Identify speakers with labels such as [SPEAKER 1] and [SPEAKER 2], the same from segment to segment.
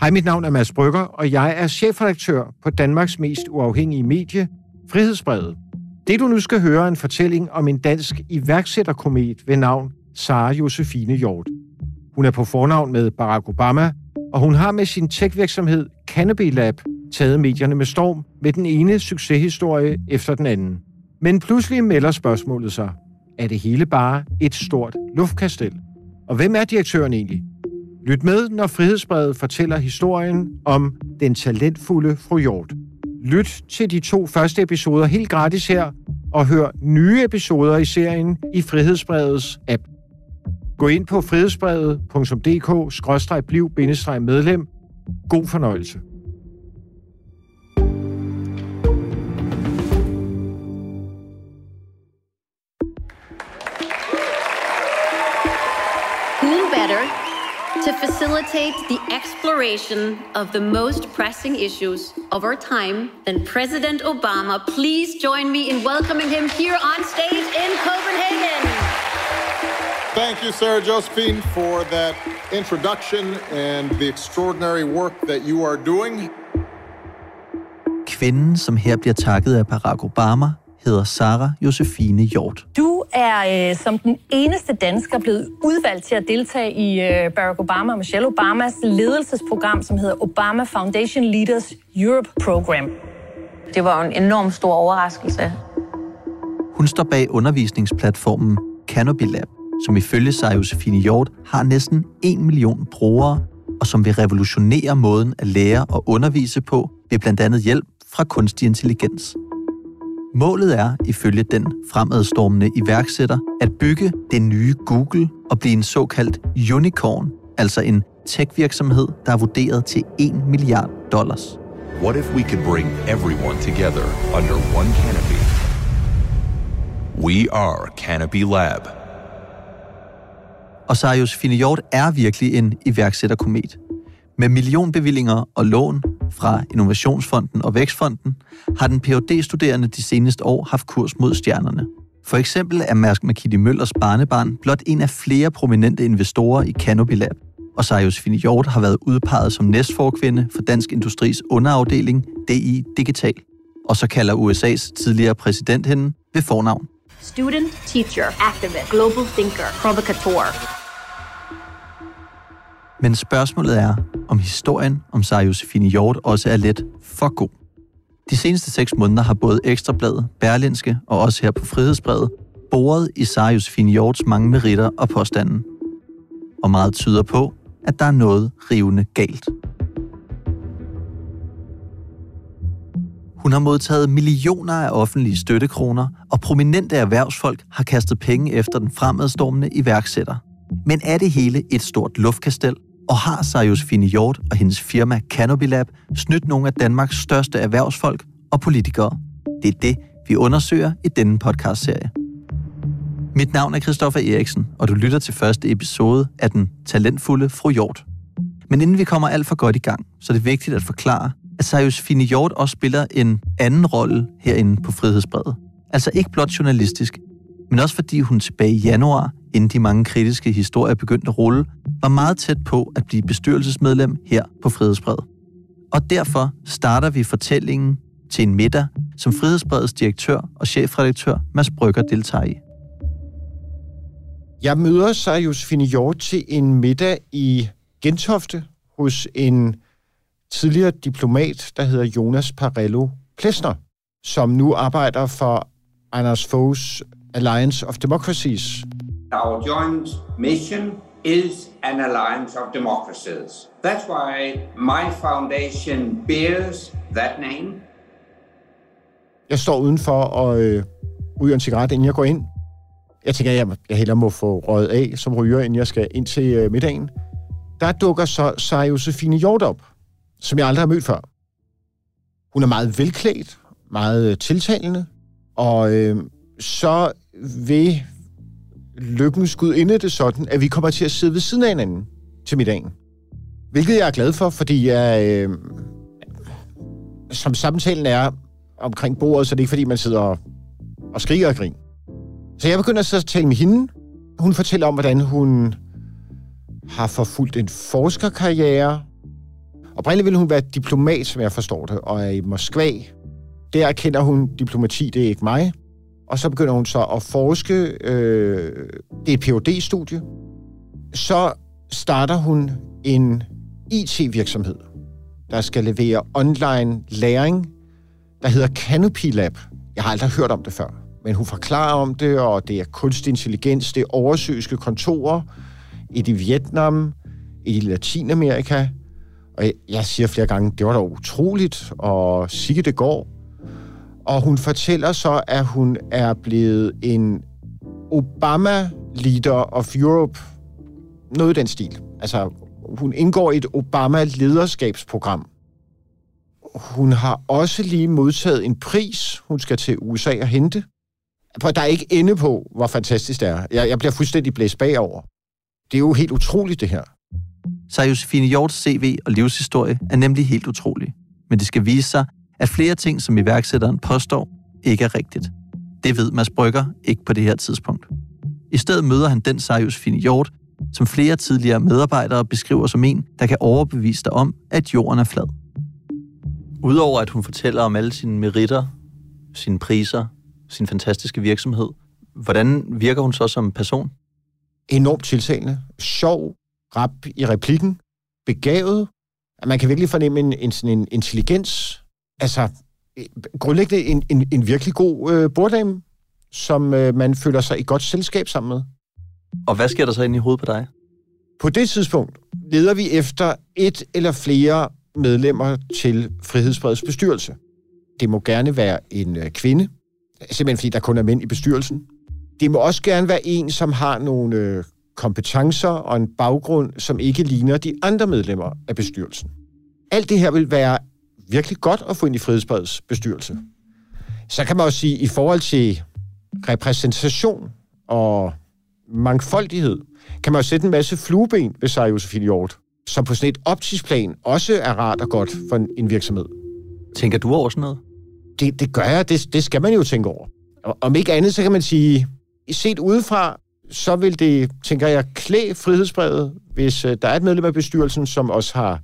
[SPEAKER 1] Hej, mit navn er Mads Brygger, og jeg er chefredaktør på Danmarks mest uafhængige medie, Frihedsbrevet. Det du nu skal høre er en fortælling om en dansk iværksætterkomet ved navn Sara Josefine Hjort. Hun er på fornavn med Barack Obama, og hun har med sin tech-virksomhed Canopy Lab taget medierne med storm med den ene succeshistorie efter den anden. Men pludselig melder spørgsmålet sig. Er det hele bare et stort luftkastel? Og hvem er direktøren egentlig? Lyt med, når Frihedsbrevet fortæller historien om den talentfulde fru Hjort. Lyt til de to første episoder helt gratis her, og hør nye episoder i serien i Frihedsbrevets app. Gå ind på frihedsbrevet.dk-bliv-medlem. God fornøjelse.
[SPEAKER 2] To facilitate the exploration of the most pressing issues of our time, then President Obama, please join me in welcoming him here on stage in Copenhagen.
[SPEAKER 3] Thank you, Sarah Josephine, for that introduction and the extraordinary work that you are doing.
[SPEAKER 4] Kvinden, som her bliver takket af Barack Obama, hedder Sara Josefine Hjort.
[SPEAKER 5] Du er øh, som den eneste dansker blevet udvalgt til at deltage i øh, Barack Obama og Michelle Obamas ledelsesprogram, som hedder Obama Foundation Leaders Europe Program.
[SPEAKER 6] Det var en enorm stor overraskelse.
[SPEAKER 4] Hun står bag undervisningsplatformen Canopy Lab, som ifølge sig Josefine Hjort har næsten 1 million brugere, og som vil revolutionere måden at lære og undervise på ved blandt andet hjælp fra kunstig intelligens. Målet er, ifølge den fremadstormende iværksætter, at bygge det nye Google og blive en såkaldt unicorn, altså en tech-virksomhed, der er vurderet til 1 milliard dollars.
[SPEAKER 7] What if we could bring everyone together under one canopy? We are Canopy Lab.
[SPEAKER 4] Og så Josefine Hjort er virkelig en iværksætterkomet. Med millionbevillinger og lån fra Innovationsfonden og Vækstfonden har den phd studerende de seneste år haft kurs mod stjernerne. For eksempel er Mærsk McKitty Møllers barnebarn blot en af flere prominente investorer i Canopy Lab, og så Finjord Hjort har været udpeget som næstforkvinde for Dansk Industris underafdeling DI Digital. Og så kalder USA's tidligere præsident hende ved fornavn.
[SPEAKER 5] Student, teacher, activist, global thinker, provocateur.
[SPEAKER 4] Men spørgsmålet er, om historien om Sara Josefine Hjort også er lidt for god. De seneste seks måneder har både Ekstrabladet, Berlinske og også her på Frihedsbrevet boret i Sara Josefine Hjorts mange meritter og påstanden. Og meget tyder på, at der er noget rivende galt. Hun har modtaget millioner af offentlige støttekroner, og prominente erhvervsfolk har kastet penge efter den fremadstormende iværksætter. Men er det hele et stort luftkastel, og har sig Josefine Hjort og hendes firma Canopy Lab snydt nogle af Danmarks største erhvervsfolk og politikere? Det er det, vi undersøger i denne podcastserie. Mit navn er Christoffer Eriksen, og du lytter til første episode af den talentfulde Fru Hjort. Men inden vi kommer alt for godt i gang, så er det vigtigt at forklare, at Serius Fine Hjort også spiller en anden rolle herinde på Frihedsbredet. Altså ikke blot journalistisk, men også fordi hun tilbage i januar inden de mange kritiske historier begyndte at rulle, var meget tæt på at blive bestyrelsesmedlem her på Frihedsbrevet. Og derfor starter vi fortællingen til en middag, som Frihedsbredets direktør og chefredaktør Mads Brygger deltager i.
[SPEAKER 1] Jeg møder sig Josefine Hjort til en middag i Gentofte hos en tidligere diplomat, der hedder Jonas Parello Plesner, som nu arbejder for Anders Foghs Alliance of Democracies,
[SPEAKER 8] Our joint mission is an alliance of democracies. That's why my foundation bears that name.
[SPEAKER 1] Jeg står udenfor og øh, ryger en cigaret, inden jeg går ind. Jeg tænker, at jeg, jeg hellere må få røget af som ryger, inden jeg skal ind til øh, middagen. Der dukker så sig Josefine Hjort op, som jeg aldrig har mødt før. Hun er meget velklædt, meget tiltalende, og øh, så ved lykkens inde det sådan, at vi kommer til at sidde ved siden af hinanden til middagen. Hvilket jeg er glad for, fordi jeg, øh, som samtalen er omkring bordet, så det er ikke fordi, man sidder og, og skriger og griner. Så jeg begynder så at tale med hende. Hun fortæller om, hvordan hun har forfulgt en forskerkarriere, Oprindeligt ville hun være diplomat, som jeg forstår det, og er i Moskva. Der erkender hun, diplomati, det er ikke mig. Og så begynder hun så at forske. Øh, det er et phd studie Så starter hun en IT-virksomhed, der skal levere online læring, der hedder Canopy Lab. Jeg har aldrig hørt om det før, men hun forklarer om det, og det er kunstig intelligens, det er oversøiske kontorer, et i Vietnam, et i Latinamerika, og jeg siger flere gange, det var da utroligt, og sikkert det går. Og hun fortæller så, at hun er blevet en Obama Leader of Europe. Noget i den stil. Altså, hun indgår i et Obama-lederskabsprogram. Hun har også lige modtaget en pris, hun skal til USA og hente. For der er ikke ende på, hvor fantastisk det er. Jeg, jeg bliver fuldstændig blæst bagover. Det er jo helt utroligt, det her.
[SPEAKER 4] Så Josefine Hjorts CV og livshistorie er nemlig helt utrolig. Men det skal vise sig, at flere ting, som iværksætteren påstår, ikke er rigtigt. Det ved Mads Brygger ikke på det her tidspunkt. I stedet møder han den Sarius Fine Hjort, som flere tidligere medarbejdere beskriver som en, der kan overbevise dig om, at jorden er flad. Udover at hun fortæller om alle sine meritter, sine priser, sin fantastiske virksomhed, hvordan virker hun så som person?
[SPEAKER 1] Enormt tiltalende, sjov, rap i replikken, begavet. Man kan virkelig fornemme en, en, sådan en intelligens. Altså, grundlæggende en, en, en virkelig god øh, borddame, som øh, man føler sig i godt selskab sammen med.
[SPEAKER 4] Og hvad sker der så ind i hovedet på dig?
[SPEAKER 1] På det tidspunkt leder vi efter et eller flere medlemmer til Frihedsbredets bestyrelse. Det må gerne være en øh, kvinde, simpelthen fordi der kun er mænd i bestyrelsen. Det må også gerne være en, som har nogle øh, kompetencer og en baggrund, som ikke ligner de andre medlemmer af bestyrelsen. Alt det her vil være virkelig godt at få ind i Frihedsbredets bestyrelse. Så kan man også sige, i forhold til repræsentation og mangfoldighed, kan man jo sætte en masse flueben ved sig, Josefine Hjort, som på sådan et optisk plan også er rart og godt for en, en virksomhed.
[SPEAKER 4] Tænker du over sådan noget?
[SPEAKER 1] Det, det gør jeg. Det, det skal man jo tænke over. Og, om ikke andet, så kan man sige, set udefra, så vil det, tænker jeg, klæde frihedsbrevet, hvis uh, der er et medlem af bestyrelsen, som også har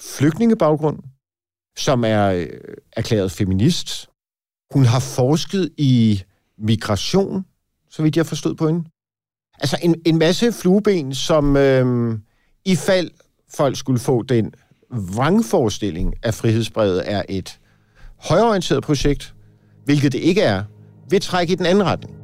[SPEAKER 1] flygtningebaggrund, som er øh, erklæret feminist. Hun har forsket i migration, så vidt jeg forstod på hende. Altså en, en masse flueben, som øh, i fald folk skulle få den vrangforestilling, at frihedsbrevet er et højorienteret projekt, hvilket det ikke er, vil trække i den anden retning.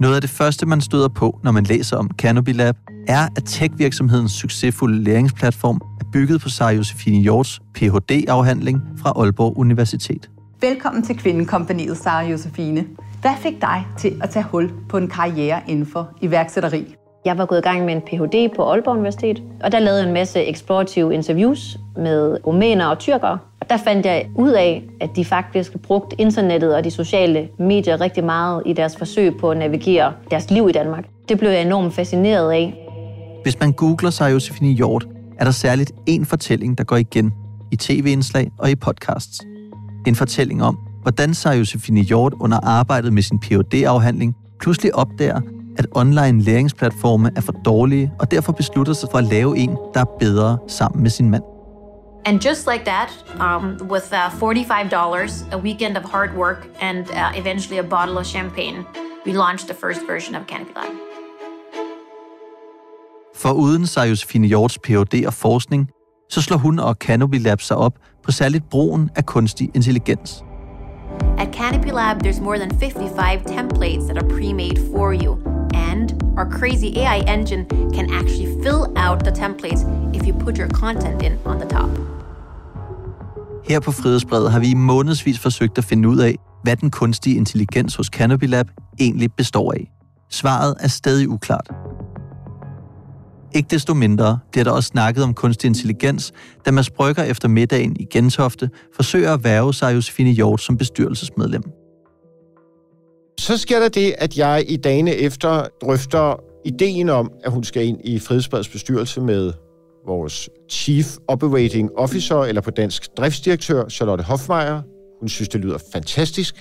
[SPEAKER 4] Noget af det første, man støder på, når man læser om Canopy Lab, er, at tech-virksomhedens succesfulde læringsplatform bygget på Sara Josefine Hjorts Ph.D.-afhandling fra Aalborg Universitet.
[SPEAKER 9] Velkommen til Kvindekompaniet, Sara Josefine. Hvad fik dig til at tage hul på en karriere inden for iværksætteri?
[SPEAKER 2] Jeg var gået i gang med en Ph.D. på Aalborg Universitet, og der lavede jeg en masse explorative interviews med rumæner og tyrkere. Og der fandt jeg ud af, at de faktisk brugte internettet og de sociale medier rigtig meget i deres forsøg på at navigere deres liv i Danmark. Det blev jeg enormt fascineret af.
[SPEAKER 4] Hvis man googler sig Josefine Hjort, er der særligt én fortælling, der går igen i tv-indslag og i podcasts. En fortælling om, hvordan Sarah Josefine Hjort under arbejdet med sin phd afhandling pludselig opdager, at online læringsplatforme er for dårlige, og derfor beslutter sig for at lave en, der er bedre sammen med sin mand.
[SPEAKER 10] And just like that, um, with uh, $45, a weekend of hard work, and uh, eventually a bottle of champagne, we launched the first version of Canopy Lab.
[SPEAKER 4] For uden sig Josefine Hjorts Ph.D. og forskning, så slår hun og Canopy Lab sig op på særligt brugen af kunstig intelligens.
[SPEAKER 10] At Canopy Lab, there's more than 55 templates that are pre-made for you and our crazy AI engine can actually fill out the templates if you put your content in on the top.
[SPEAKER 4] Her på Frihedsbredet har vi i månedsvis forsøgt at finde ud af, hvad den kunstige intelligens hos Canopy Lab egentlig består af. Svaret er stadig uklart. Ikke desto mindre bliver der også snakket om kunstig intelligens, da Mads Brygger efter middagen i Gentofte forsøger at værve sig Josefine Hjort som bestyrelsesmedlem.
[SPEAKER 1] Så sker der det, at jeg i dagene efter drøfter ideen om, at hun skal ind i Frihedsbredets bestyrelse med vores Chief Operating Officer, eller på dansk driftsdirektør, Charlotte Hofmeier. Hun synes, det lyder fantastisk.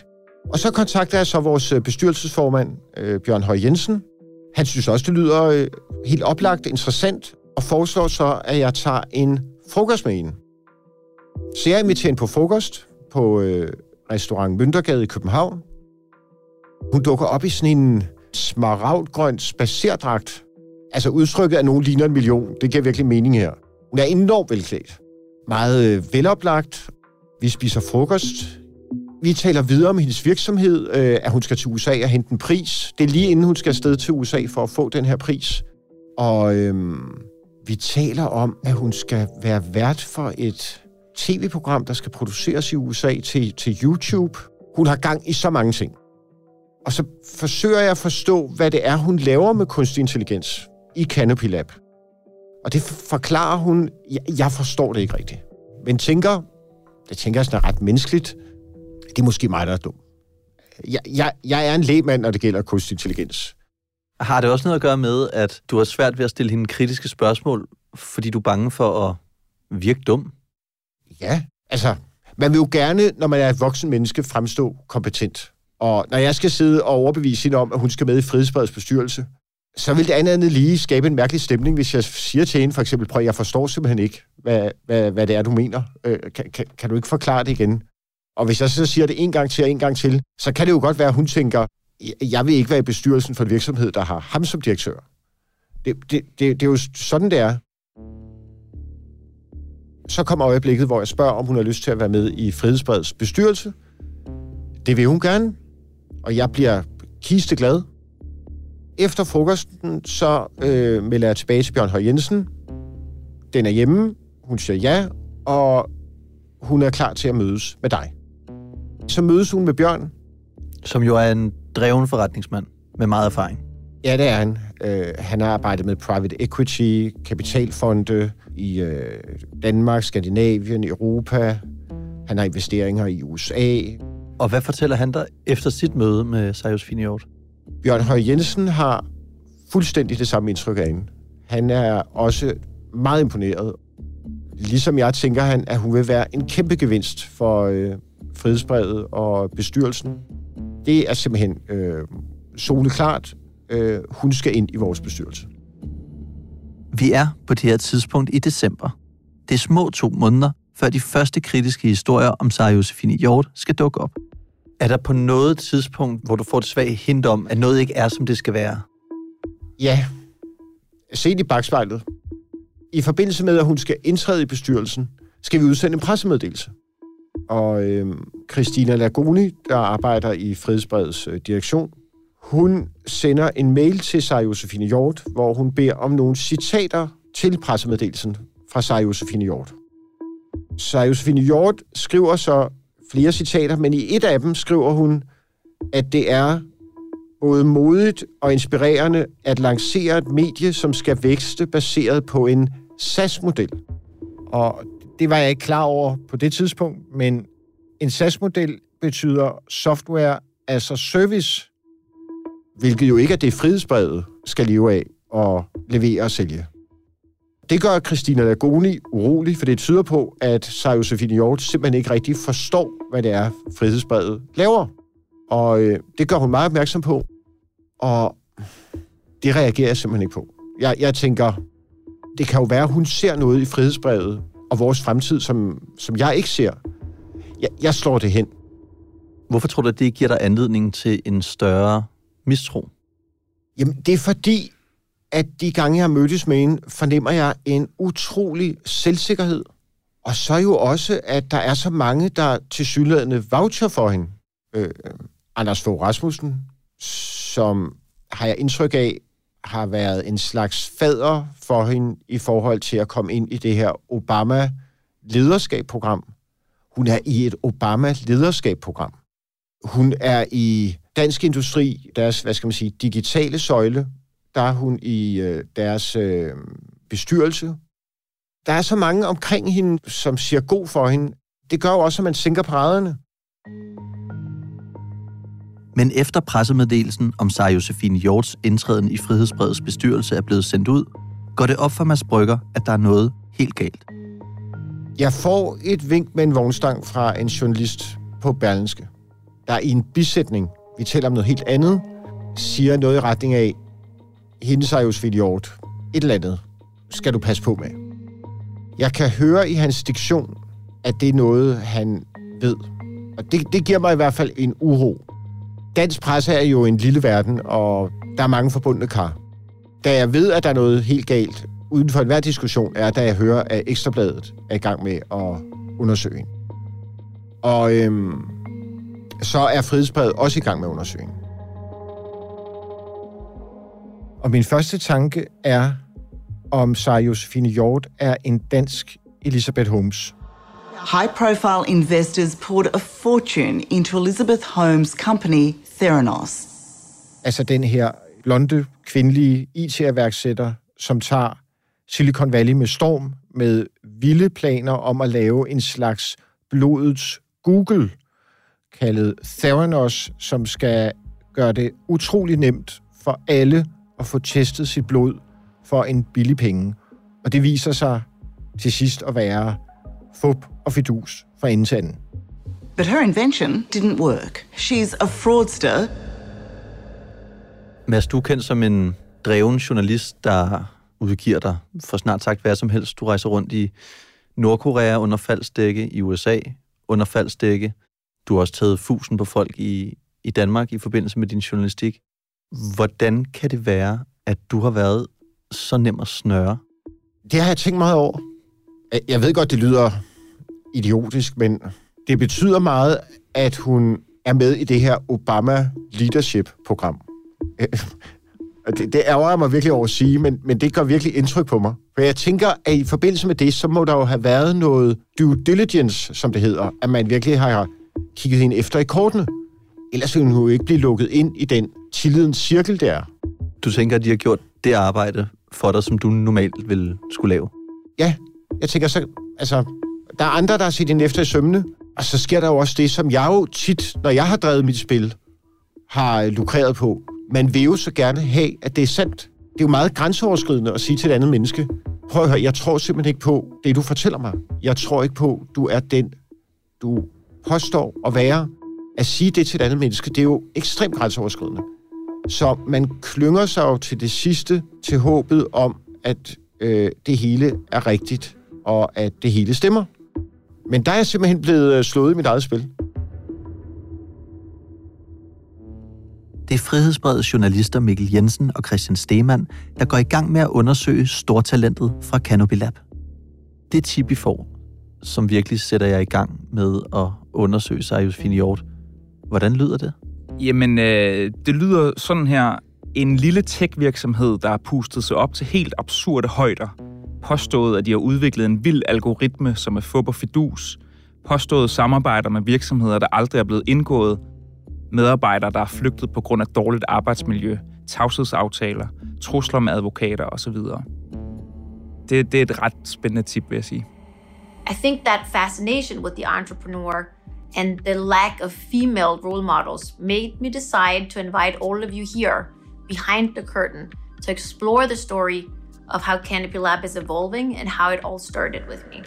[SPEAKER 1] Og så kontakter jeg så vores bestyrelsesformand, øh, Bjørn Høj Jensen. Han synes også, det lyder øh, helt oplagt interessant. og foreslår så, at jeg tager en frokost med hende. Så jeg inviterer hende på frokost på øh, restaurant Møntergade i København. Hun dukker op i sådan en smaragdgrøn spacerdragt. Altså udtrykket af nogen ligner en million. Det giver virkelig mening her. Hun er enormt velklædt. Meget øh, veloplagt. Vi spiser frokost. Vi taler videre om hendes virksomhed, øh, at hun skal til USA og hente en pris. Det er lige inden hun skal afsted til USA for at få den her pris. Og øh, vi taler om, at hun skal være vært for et tv-program, der skal produceres i USA til, til YouTube. Hun har gang i så mange ting. Og så forsøger jeg at forstå, hvad det er, hun laver med kunstig intelligens i Canopy Lab. Og det forklarer hun, jeg, jeg forstår det ikke rigtigt. Men tænker, det tænker jeg sådan er ret menneskeligt, det er måske mig, der er dum. Jeg, jeg, jeg er en lægmand, når det gælder kunstig intelligens.
[SPEAKER 4] Har det også noget at gøre med, at du har svært ved at stille hende kritiske spørgsmål, fordi du er bange for at virke dum?
[SPEAKER 1] Ja, altså, man vil jo gerne, når man er et voksen menneske, fremstå kompetent. Og når jeg skal sidde og overbevise hende om, at hun skal med i Frihedsbredets bestyrelse, så vil det andet andet lige skabe en mærkelig stemning, hvis jeg siger til hende for eksempel, prøv, jeg forstår simpelthen ikke, hvad, hvad, hvad det er, du mener. Øh, kan, kan, kan du ikke forklare det igen? Og hvis jeg så siger det en gang til og en gang til, så kan det jo godt være, at hun tænker, jeg vil ikke være i bestyrelsen for en virksomhed, der har ham som direktør. Det, det, det, det er jo sådan, det er. Så kommer øjeblikket, hvor jeg spørger, om hun har lyst til at være med i Frihedsbreds bestyrelse. Det vil hun gerne, og jeg bliver kisteglad. Efter frokosten, så øh, melder jeg tilbage til Bjørn Høj Jensen. Den er hjemme, hun siger ja, og hun er klar til at mødes med dig. Så mødes hun med Bjørn.
[SPEAKER 4] Som jo er en dreven forretningsmand med meget erfaring.
[SPEAKER 1] Ja, det er han. Øh, han har arbejdet med private equity, kapitalfonde i øh, Danmark, Skandinavien, Europa. Han har investeringer i USA.
[SPEAKER 4] Og hvad fortæller han dig efter sit møde med Sirius Finiort?
[SPEAKER 1] Bjørn Høj Jensen har fuldstændig det samme indtryk af hende. Han er også meget imponeret. Ligesom jeg tænker han, at hun vil være en kæmpe gevinst for øh, frihedsbrevet og bestyrelsen. Det er simpelthen øh, soleklart. Øh, hun skal ind i vores bestyrelse.
[SPEAKER 4] Vi er på det her tidspunkt i december. Det er små to måneder, før de første kritiske historier om Sara Josefine Hjort skal dukke op. Er der på noget tidspunkt, hvor du får et svagt hint om, at noget ikke er, som det skal være?
[SPEAKER 1] Ja. Se i bagspejlet. I forbindelse med, at hun skal indtræde i bestyrelsen, skal vi udsende en pressemeddelelse. Og øh, Christina Lagoni, der arbejder i Frihedsbredets øh, direktion, hun sender en mail til Sara Josefine Hjort, hvor hun beder om nogle citater til pressemeddelelsen fra Sara Josefine Hjort. Sara Josefine Hjort skriver så flere citater, men i et af dem skriver hun, at det er både modigt og inspirerende at lancere et medie, som skal vækste baseret på en SAS-model. Og det var jeg ikke klar over på det tidspunkt, men en SAS-model betyder software as a service, hvilket jo ikke er det, frihedsbrevet skal leve af og levere og sælge. Det gør Christina Lagoni urolig, for det tyder på, at Sara Josefine Hjort simpelthen ikke rigtig forstår, hvad det er, frihedsbrevet laver. Og øh, det gør hun meget opmærksom på, og det reagerer jeg simpelthen ikke på. Jeg, jeg tænker, det kan jo være, at hun ser noget i frihedsbrevet og vores fremtid, som, som jeg ikke ser. Jeg, jeg slår det hen.
[SPEAKER 4] Hvorfor tror du, at det giver dig anledning til en større mistro?
[SPEAKER 1] Jamen, det er fordi, at de gange, jeg har mødtes med hende, fornemmer jeg en utrolig selvsikkerhed. Og så jo også, at der er så mange, der til synlædende voucher for hende. Øh, Anders Fogh Rasmussen, som har jeg indtryk af, har været en slags fader for hende i forhold til at komme ind i det her Obama-lederskabprogram. Hun er i et Obama-lederskabprogram. Hun er i Dansk Industri, deres, hvad skal man sige, digitale søjle, der er hun i øh, deres øh, bestyrelse. Der er så mange omkring hende, som siger god for hende. Det gør jo også, at man sænker paraderne.
[SPEAKER 4] Men efter pressemeddelelsen om Sara Josefine Hjorts indtræden i Frihedsbredets bestyrelse er blevet sendt ud, går det op for Mads Brygger, at der er noget helt galt.
[SPEAKER 1] Jeg får et vink med en vognstang fra en journalist på Berlinske, der i en bisætning, vi taler om noget helt andet, siger noget i retning af, hende Sara Josefine Hjort, et eller andet, skal du passe på med. Jeg kan høre i hans diktion, at det er noget, han ved. Og det, det giver mig i hvert fald en uro. Dansk presse er jo en lille verden, og der er mange forbundne kar. Da jeg ved, at der er noget helt galt, uden for enhver diskussion, er, da jeg hører, at Ekstrabladet er i gang med at undersøge en. Og øhm, så er Frihedsbrevet også i gang med undersøgningen. Og min første tanke er, om Sarah Josefine Hjort er en dansk Elizabeth Holmes.
[SPEAKER 11] High-profile investors poured a fortune into Elizabeth Holmes' company, Theranos.
[SPEAKER 1] Altså den her blonde, kvindelige IT-iværksætter, som tager Silicon Valley med storm, med vilde planer om at lave en slags blodets Google, kaldet Theranos, som skal gøre det utrolig nemt for alle at få testet sit blod for en billig penge. Og det viser sig til sidst at være fup og fidus fra ende til anden.
[SPEAKER 11] But her invention didn't work. She's a fraudster.
[SPEAKER 4] Mads, du er kendt som en dreven journalist, der udgiver dig for snart sagt hvad som helst. Du rejser rundt i Nordkorea under faldsdække, i USA under faldsdække. Du har også taget fusen på folk i, i Danmark i forbindelse med din journalistik. Hvordan kan det være, at du har været så nem at snøre?
[SPEAKER 1] Det har jeg tænkt meget over. Jeg ved godt, det lyder idiotisk, men det betyder meget, at hun er med i det her Obama Leadership-program. Det, det ærger jeg mig virkelig over at sige, men, men det gør virkelig indtryk på mig. For jeg tænker, at i forbindelse med det, så må der jo have været noget due diligence, som det hedder, at man virkelig har kigget hende efter i kortene. Ellers ville hun jo ikke blive lukket ind i den tillidens cirkel der.
[SPEAKER 4] Du tænker, at de har gjort det arbejde for dig, som du normalt ville skulle lave?
[SPEAKER 1] Ja, jeg tænker så, altså, der er andre, der har set hende efter i sømne, og så sker der jo også det, som jeg jo tit, når jeg har drevet mit spil, har øh, lukreret på. Man vil jo så gerne have, at det er sandt. Det er jo meget grænseoverskridende at sige til et andet menneske, prøv at høre, jeg tror simpelthen ikke på det, du fortæller mig. Jeg tror ikke på, du er den, du påstår at være. At sige det til et andet menneske, det er jo ekstremt grænseoverskridende. Så man klynger sig jo til det sidste, til håbet om, at øh, det hele er rigtigt, og at det hele stemmer. Men der er jeg simpelthen blevet øh, slået i mit eget spil.
[SPEAKER 4] Det er frihedsbredets journalister Mikkel Jensen og Christian Stemann, der går i gang med at undersøge stortalentet fra Canopy Lab. Det tip, I får, som virkelig sætter jeg i gang med at undersøge sig, Josefine Hjort. Hvordan lyder det?
[SPEAKER 12] Jamen, øh, det lyder sådan her. En lille tech-virksomhed, der har pustet sig op til helt absurde højder. Påstået, at de har udviklet en vild algoritme, som er fup og fidus. Påstået samarbejder med virksomheder, der aldrig er blevet indgået. Medarbejdere, der er flygtet på grund af dårligt arbejdsmiljø. Tavshedsaftaler. Trusler med advokater osv. Det, det er et ret spændende tip, vil jeg sige.
[SPEAKER 10] I think that fascination with the entrepreneur and the lack of female role models made me decide to invite all of you here behind the curtain to explore the story of how Canopy Lab is evolving and how it all started with me.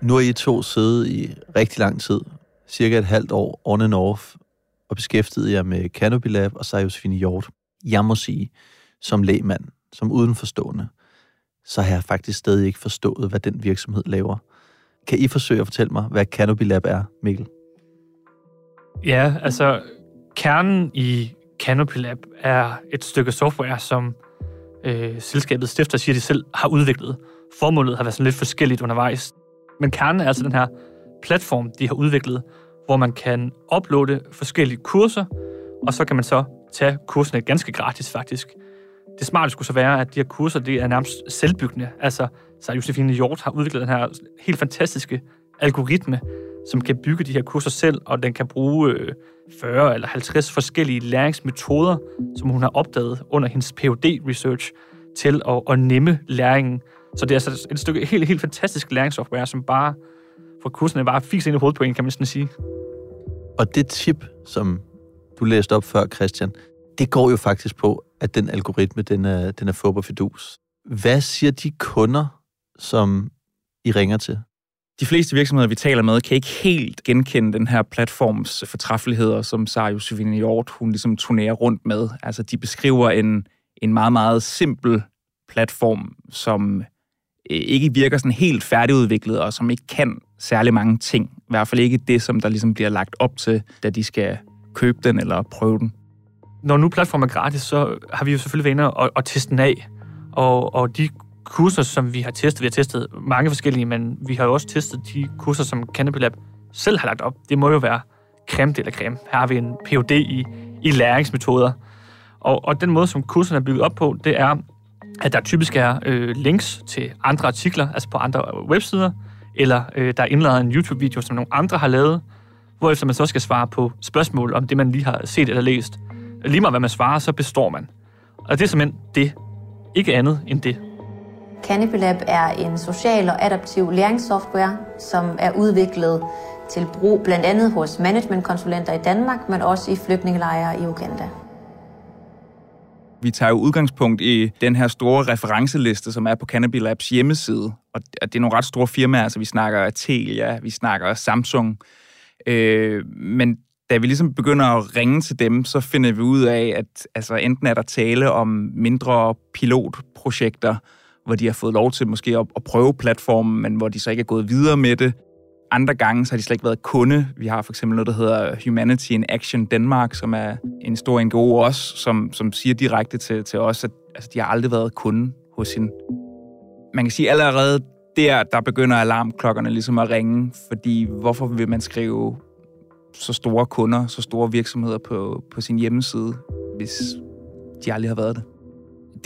[SPEAKER 4] Nu har I to siddet i rigtig lang tid, cirka et halvt år on and off, og beskæftiget jer med Canopy Lab og så Josefine Hjort. Jeg må sige, som lægmand, som udenforstående, så har jeg faktisk stadig ikke forstået, hvad den virksomhed laver. Kan I forsøge at fortælle mig, hvad Canopy Lab er, Mikkel?
[SPEAKER 13] Ja, altså kernen i Canopy Lab er et stykke software, som øh, selskabet stifter siger, de selv har udviklet. Formålet har været sådan lidt forskelligt undervejs. Men kernen er altså den her platform, de har udviklet, hvor man kan uploade forskellige kurser, og så kan man så tage kurserne ganske gratis faktisk. Det smarte skulle så være, at de her kurser, det er nærmest selvbyggende. Altså, så Josefine Hjort har udviklet den her helt fantastiske algoritme, som kan bygge de her kurser selv, og den kan bruge øh, 40 eller 50 forskellige læringsmetoder, som hun har opdaget under hendes phd research til at, at nemme læringen. Så det er altså et stykke helt, helt fantastisk læringssoftware, som bare for kurserne bare fiks ind i hovedet på en, kan man sådan sige.
[SPEAKER 4] Og det tip, som du læste op før, Christian, det går jo faktisk på, at den algoritme, den er, den er fup og fidus. Hvad siger de kunder, som I ringer til?
[SPEAKER 12] De fleste virksomheder, vi taler med, kan ikke helt genkende den her platforms fortræffeligheder, som Sarah Josefine Hjort, hun ligesom turnerer rundt med. Altså, de beskriver en, en meget, meget simpel platform, som øh, ikke virker sådan helt færdigudviklet, og som ikke kan særlig mange ting. I hvert fald ikke det, som der ligesom bliver lagt op til, da de skal købe den eller prøve den.
[SPEAKER 13] Når nu platformen er gratis, så har vi jo selvfølgelig været inde og, og teste den af. Og, og de kurser, som vi har testet, vi har testet mange forskellige, men vi har jo også testet de kurser, som Canopy Lab selv har lagt op. Det må jo være creme eller creme. Her har vi en Ph.D. i, i læringsmetoder. Og, og den måde, som kurserne er bygget op på, det er, at der typisk er øh, links til andre artikler, altså på andre websider, eller øh, der er indladet en YouTube-video, som nogle andre har lavet, hvorefter man så skal svare på spørgsmål om det, man lige har set eller læst. Lige meget hvad man svarer, så består man. Og det er simpelthen det. Ikke andet end det.
[SPEAKER 10] Canopy er en social og adaptiv læringssoftware, som er udviklet til brug blandt andet hos managementkonsulenter i Danmark, men også i flygtningelejre i Uganda.
[SPEAKER 12] Vi tager jo udgangspunkt i den her store referenceliste, som er på Canopy Labs hjemmeside. Og det er nogle ret store firmaer, altså vi snakker Telia, vi snakker Samsung. Øh, men da vi ligesom begynder at ringe til dem, så finder vi ud af, at altså, enten er der tale om mindre pilotprojekter, hvor de har fået lov til måske at, at prøve platformen, men hvor de så ikke er gået videre med det. Andre gange så har de slet ikke været kunde. Vi har for eksempel noget, der hedder Humanity in Action Denmark, som er en stor NGO også, som, som siger direkte til, til os, at altså, de har aldrig været kunde hos hende. Man kan sige allerede der, der begynder alarmklokkerne ligesom at ringe, fordi hvorfor vil man skrive så store kunder, så store virksomheder på, på sin hjemmeside, hvis de aldrig har været det?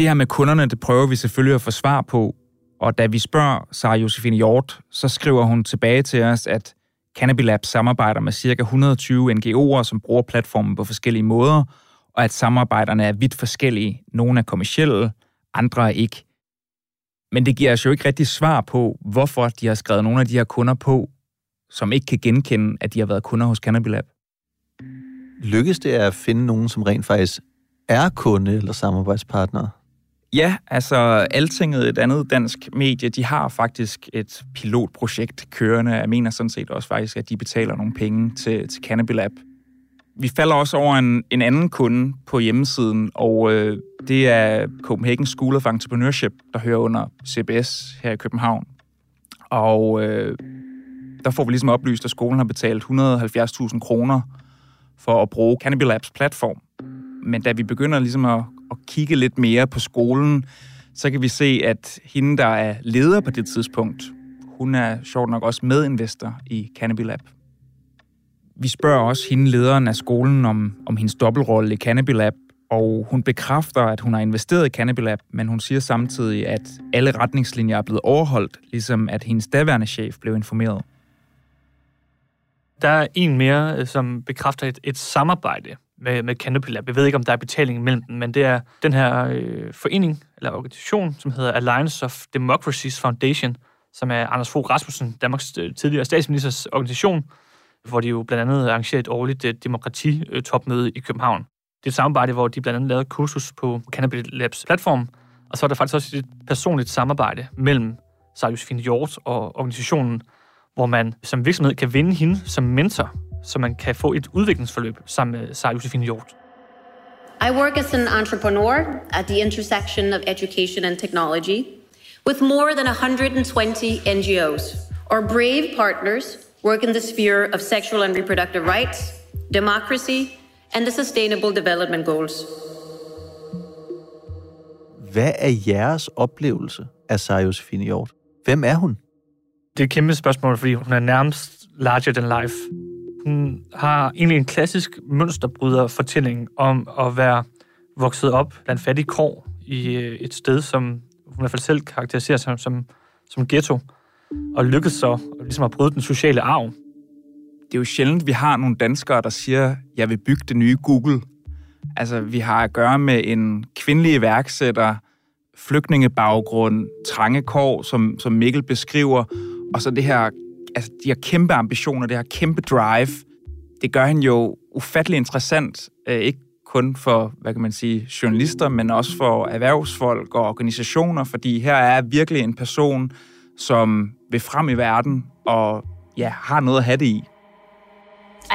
[SPEAKER 12] Det her med kunderne, det prøver vi selvfølgelig at få svar på, og da vi spørger Sara Josefine Hjort, så skriver hun tilbage til os, at Cannabis Lab samarbejder med ca. 120 NGO'er, som bruger platformen på forskellige måder, og at samarbejderne er vidt forskellige. Nogle er kommersielle, andre er ikke. Men det giver os jo ikke rigtig svar på, hvorfor de har skrevet nogle af de her kunder på, som ikke kan genkende, at de har været kunder hos Cannabis Lab.
[SPEAKER 4] Lykkes det at finde nogen, som rent faktisk er kunde eller samarbejdspartner?
[SPEAKER 12] Ja, altså Altinget, et andet dansk medie, de har faktisk et pilotprojekt kørende. Jeg mener sådan set også faktisk, at de betaler nogle penge til, til Cannabilab. Vi falder også over en, en anden kunde på hjemmesiden, og øh, det er Copenhagen School of Entrepreneurship, der hører under CBS her i København. Og øh, der får vi ligesom oplyst, at skolen har betalt 170.000 kroner for at bruge Cannabis Labs platform. Men da vi begynder ligesom at, at kigge lidt mere på skolen, så kan vi se, at hende, der er leder på det tidspunkt, hun er sjovt nok også medinvestor i Cannabis Lab. Vi spørger også hende, lederen af skolen, om, om hendes dobbeltrolle i Cannabis Lab, og hun bekræfter, at hun har investeret i Cannabis Lab, men hun siger samtidig, at alle retningslinjer er blevet overholdt, ligesom at hendes daværende chef blev informeret.
[SPEAKER 13] Der er en mere, øh, som bekræfter et, et samarbejde med, med Canopy Jeg ved ikke, om der er betaling mellem dem, men det er den her øh, forening eller organisation, som hedder Alliance of Democracies Foundation, som er Anders Fogh Rasmussen, Danmarks øh, tidligere statsministers organisation, hvor de jo blandt andet arrangerer et årligt øh, demokrati-topmøde i København. Det er et samarbejde, hvor de blandt andet lavede kursus på Canopy Labs platform, og så er der faktisk også et personligt samarbejde mellem Sarah Josefine Hjort og organisationen, hvor man som virksomhed kan vinde hende som mentor, så man kan få et udviklingsforløb sammen med Sarah Josefine Hjort.
[SPEAKER 2] I work as an entrepreneur at the intersection of education and technology with more than 120 NGOs. Our brave partners work in the sphere of sexual and reproductive rights, democracy, and the Sustainable Development Goals.
[SPEAKER 4] Hvad er jeres oplevelse af Sarah Josefine Hjort? Hvem er hun?
[SPEAKER 13] Det er et kæmpe spørgsmål, fordi hun er nærmest larger than life. Den har egentlig en klassisk mønsterbryder fortælling om at være vokset op blandt fattige kår i øh, et sted, som hun i hvert fald selv karakteriserer som, som, som ghetto, og lykkedes så ligesom at bryde den sociale arv.
[SPEAKER 12] Det er jo sjældent, vi har nogle danskere, der siger, jeg vil bygge det nye Google. Altså, vi har at gøre med en kvindelig iværksætter, flygtningebaggrund, trange kår, som, som Mikkel beskriver, og så det her, altså de har kæmpe ambitioner, det har kæmpe drive, det gør hende jo ufattelig interessant, øh, ikke kun for, hvad kan man sige, journalister, men også for erhvervsfolk og organisationer, fordi her er virkelig en person, som vil frem i verden og ja, har noget at have det i.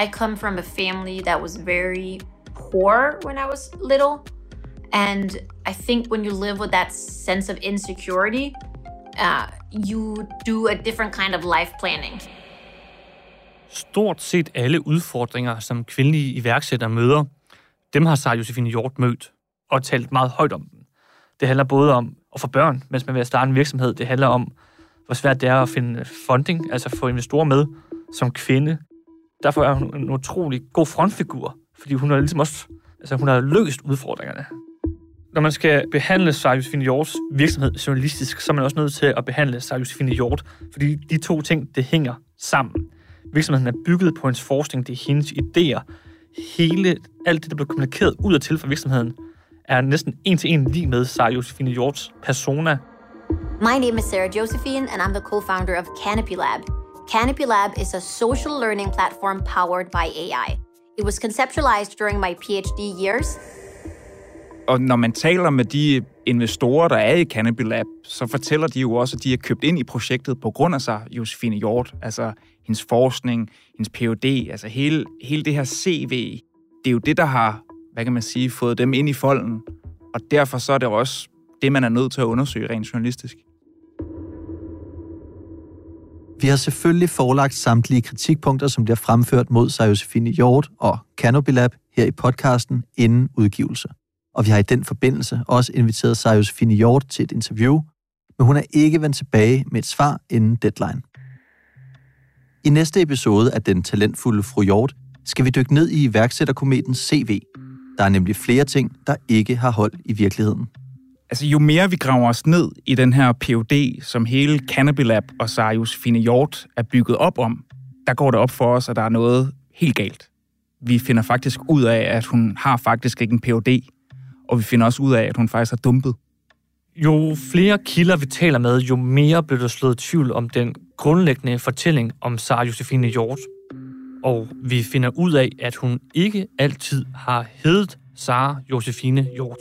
[SPEAKER 10] I come from a family that was very poor when I was little. And I think when you live with that sense of insecurity, uh, you do a different kind of life planning.
[SPEAKER 13] Stort set alle udfordringer, som kvindelige iværksættere møder, dem har Sarah Josefine Hjort mødt og talt meget højt om dem. Det handler både om at få børn, mens man vil starte en virksomhed. Det handler om, hvor svært det er at finde funding, altså få investorer med som kvinde. Derfor er hun en utrolig god frontfigur, fordi hun har ligesom også, altså hun har løst udfordringerne. Når man skal behandle Sarah Josefine Hjorts virksomhed journalistisk, så er man også nødt til at behandle Sarah Josefine Hjort, fordi de to ting, det hænger sammen. Virksomheden er bygget på hendes forskning, det er hendes idéer. Hele, alt det, der bliver kommunikeret ud og til fra virksomheden, er næsten en til en lige med Sarah Josefine Hjorts persona.
[SPEAKER 10] My name is Sarah Josephine, and I'm the co-founder of Canopy Lab. Canopy Lab is a social learning platform powered by AI. It was conceptualized during my PhD years.
[SPEAKER 12] Og når man taler med de investorer, der er i Canopy Lab, så fortæller de jo også, at de er købt ind i projektet på grund af sig, Josefine Hjort. Altså hendes forskning, hendes Ph.D., altså hele, hele det her CV. Det er jo det, der har, hvad kan man sige, fået dem ind i folden. Og derfor så er det også det, man er nødt til at undersøge rent journalistisk.
[SPEAKER 4] Vi har selvfølgelig forelagt samtlige kritikpunkter, som bliver fremført mod sig Josefine Hjort og Canopy Lab her i podcasten inden udgivelse. Og vi har i den forbindelse også inviteret sig Josefine Hjort til et interview, men hun er ikke vendt tilbage med et svar inden deadline. I næste episode af Den Talentfulde Fru Hjort skal vi dykke ned i iværksætterkometens CV. Der er nemlig flere ting, der ikke har hold i virkeligheden.
[SPEAKER 12] Altså, jo mere vi graver os ned i den her POD, som hele Cannabilab Lab og Sarah Josefine Hjort er bygget op om, der går det op for os, at der er noget helt galt. Vi finder faktisk ud af, at hun har faktisk ikke en POD, og vi finder også ud af, at hun faktisk har dumpet.
[SPEAKER 13] Jo flere kilder vi taler med, jo mere bliver der slået tvivl om den grundlæggende fortælling om Sara Josefine Hjort. Og vi finder ud af, at hun ikke altid har heddet Sara Josefine Hjort.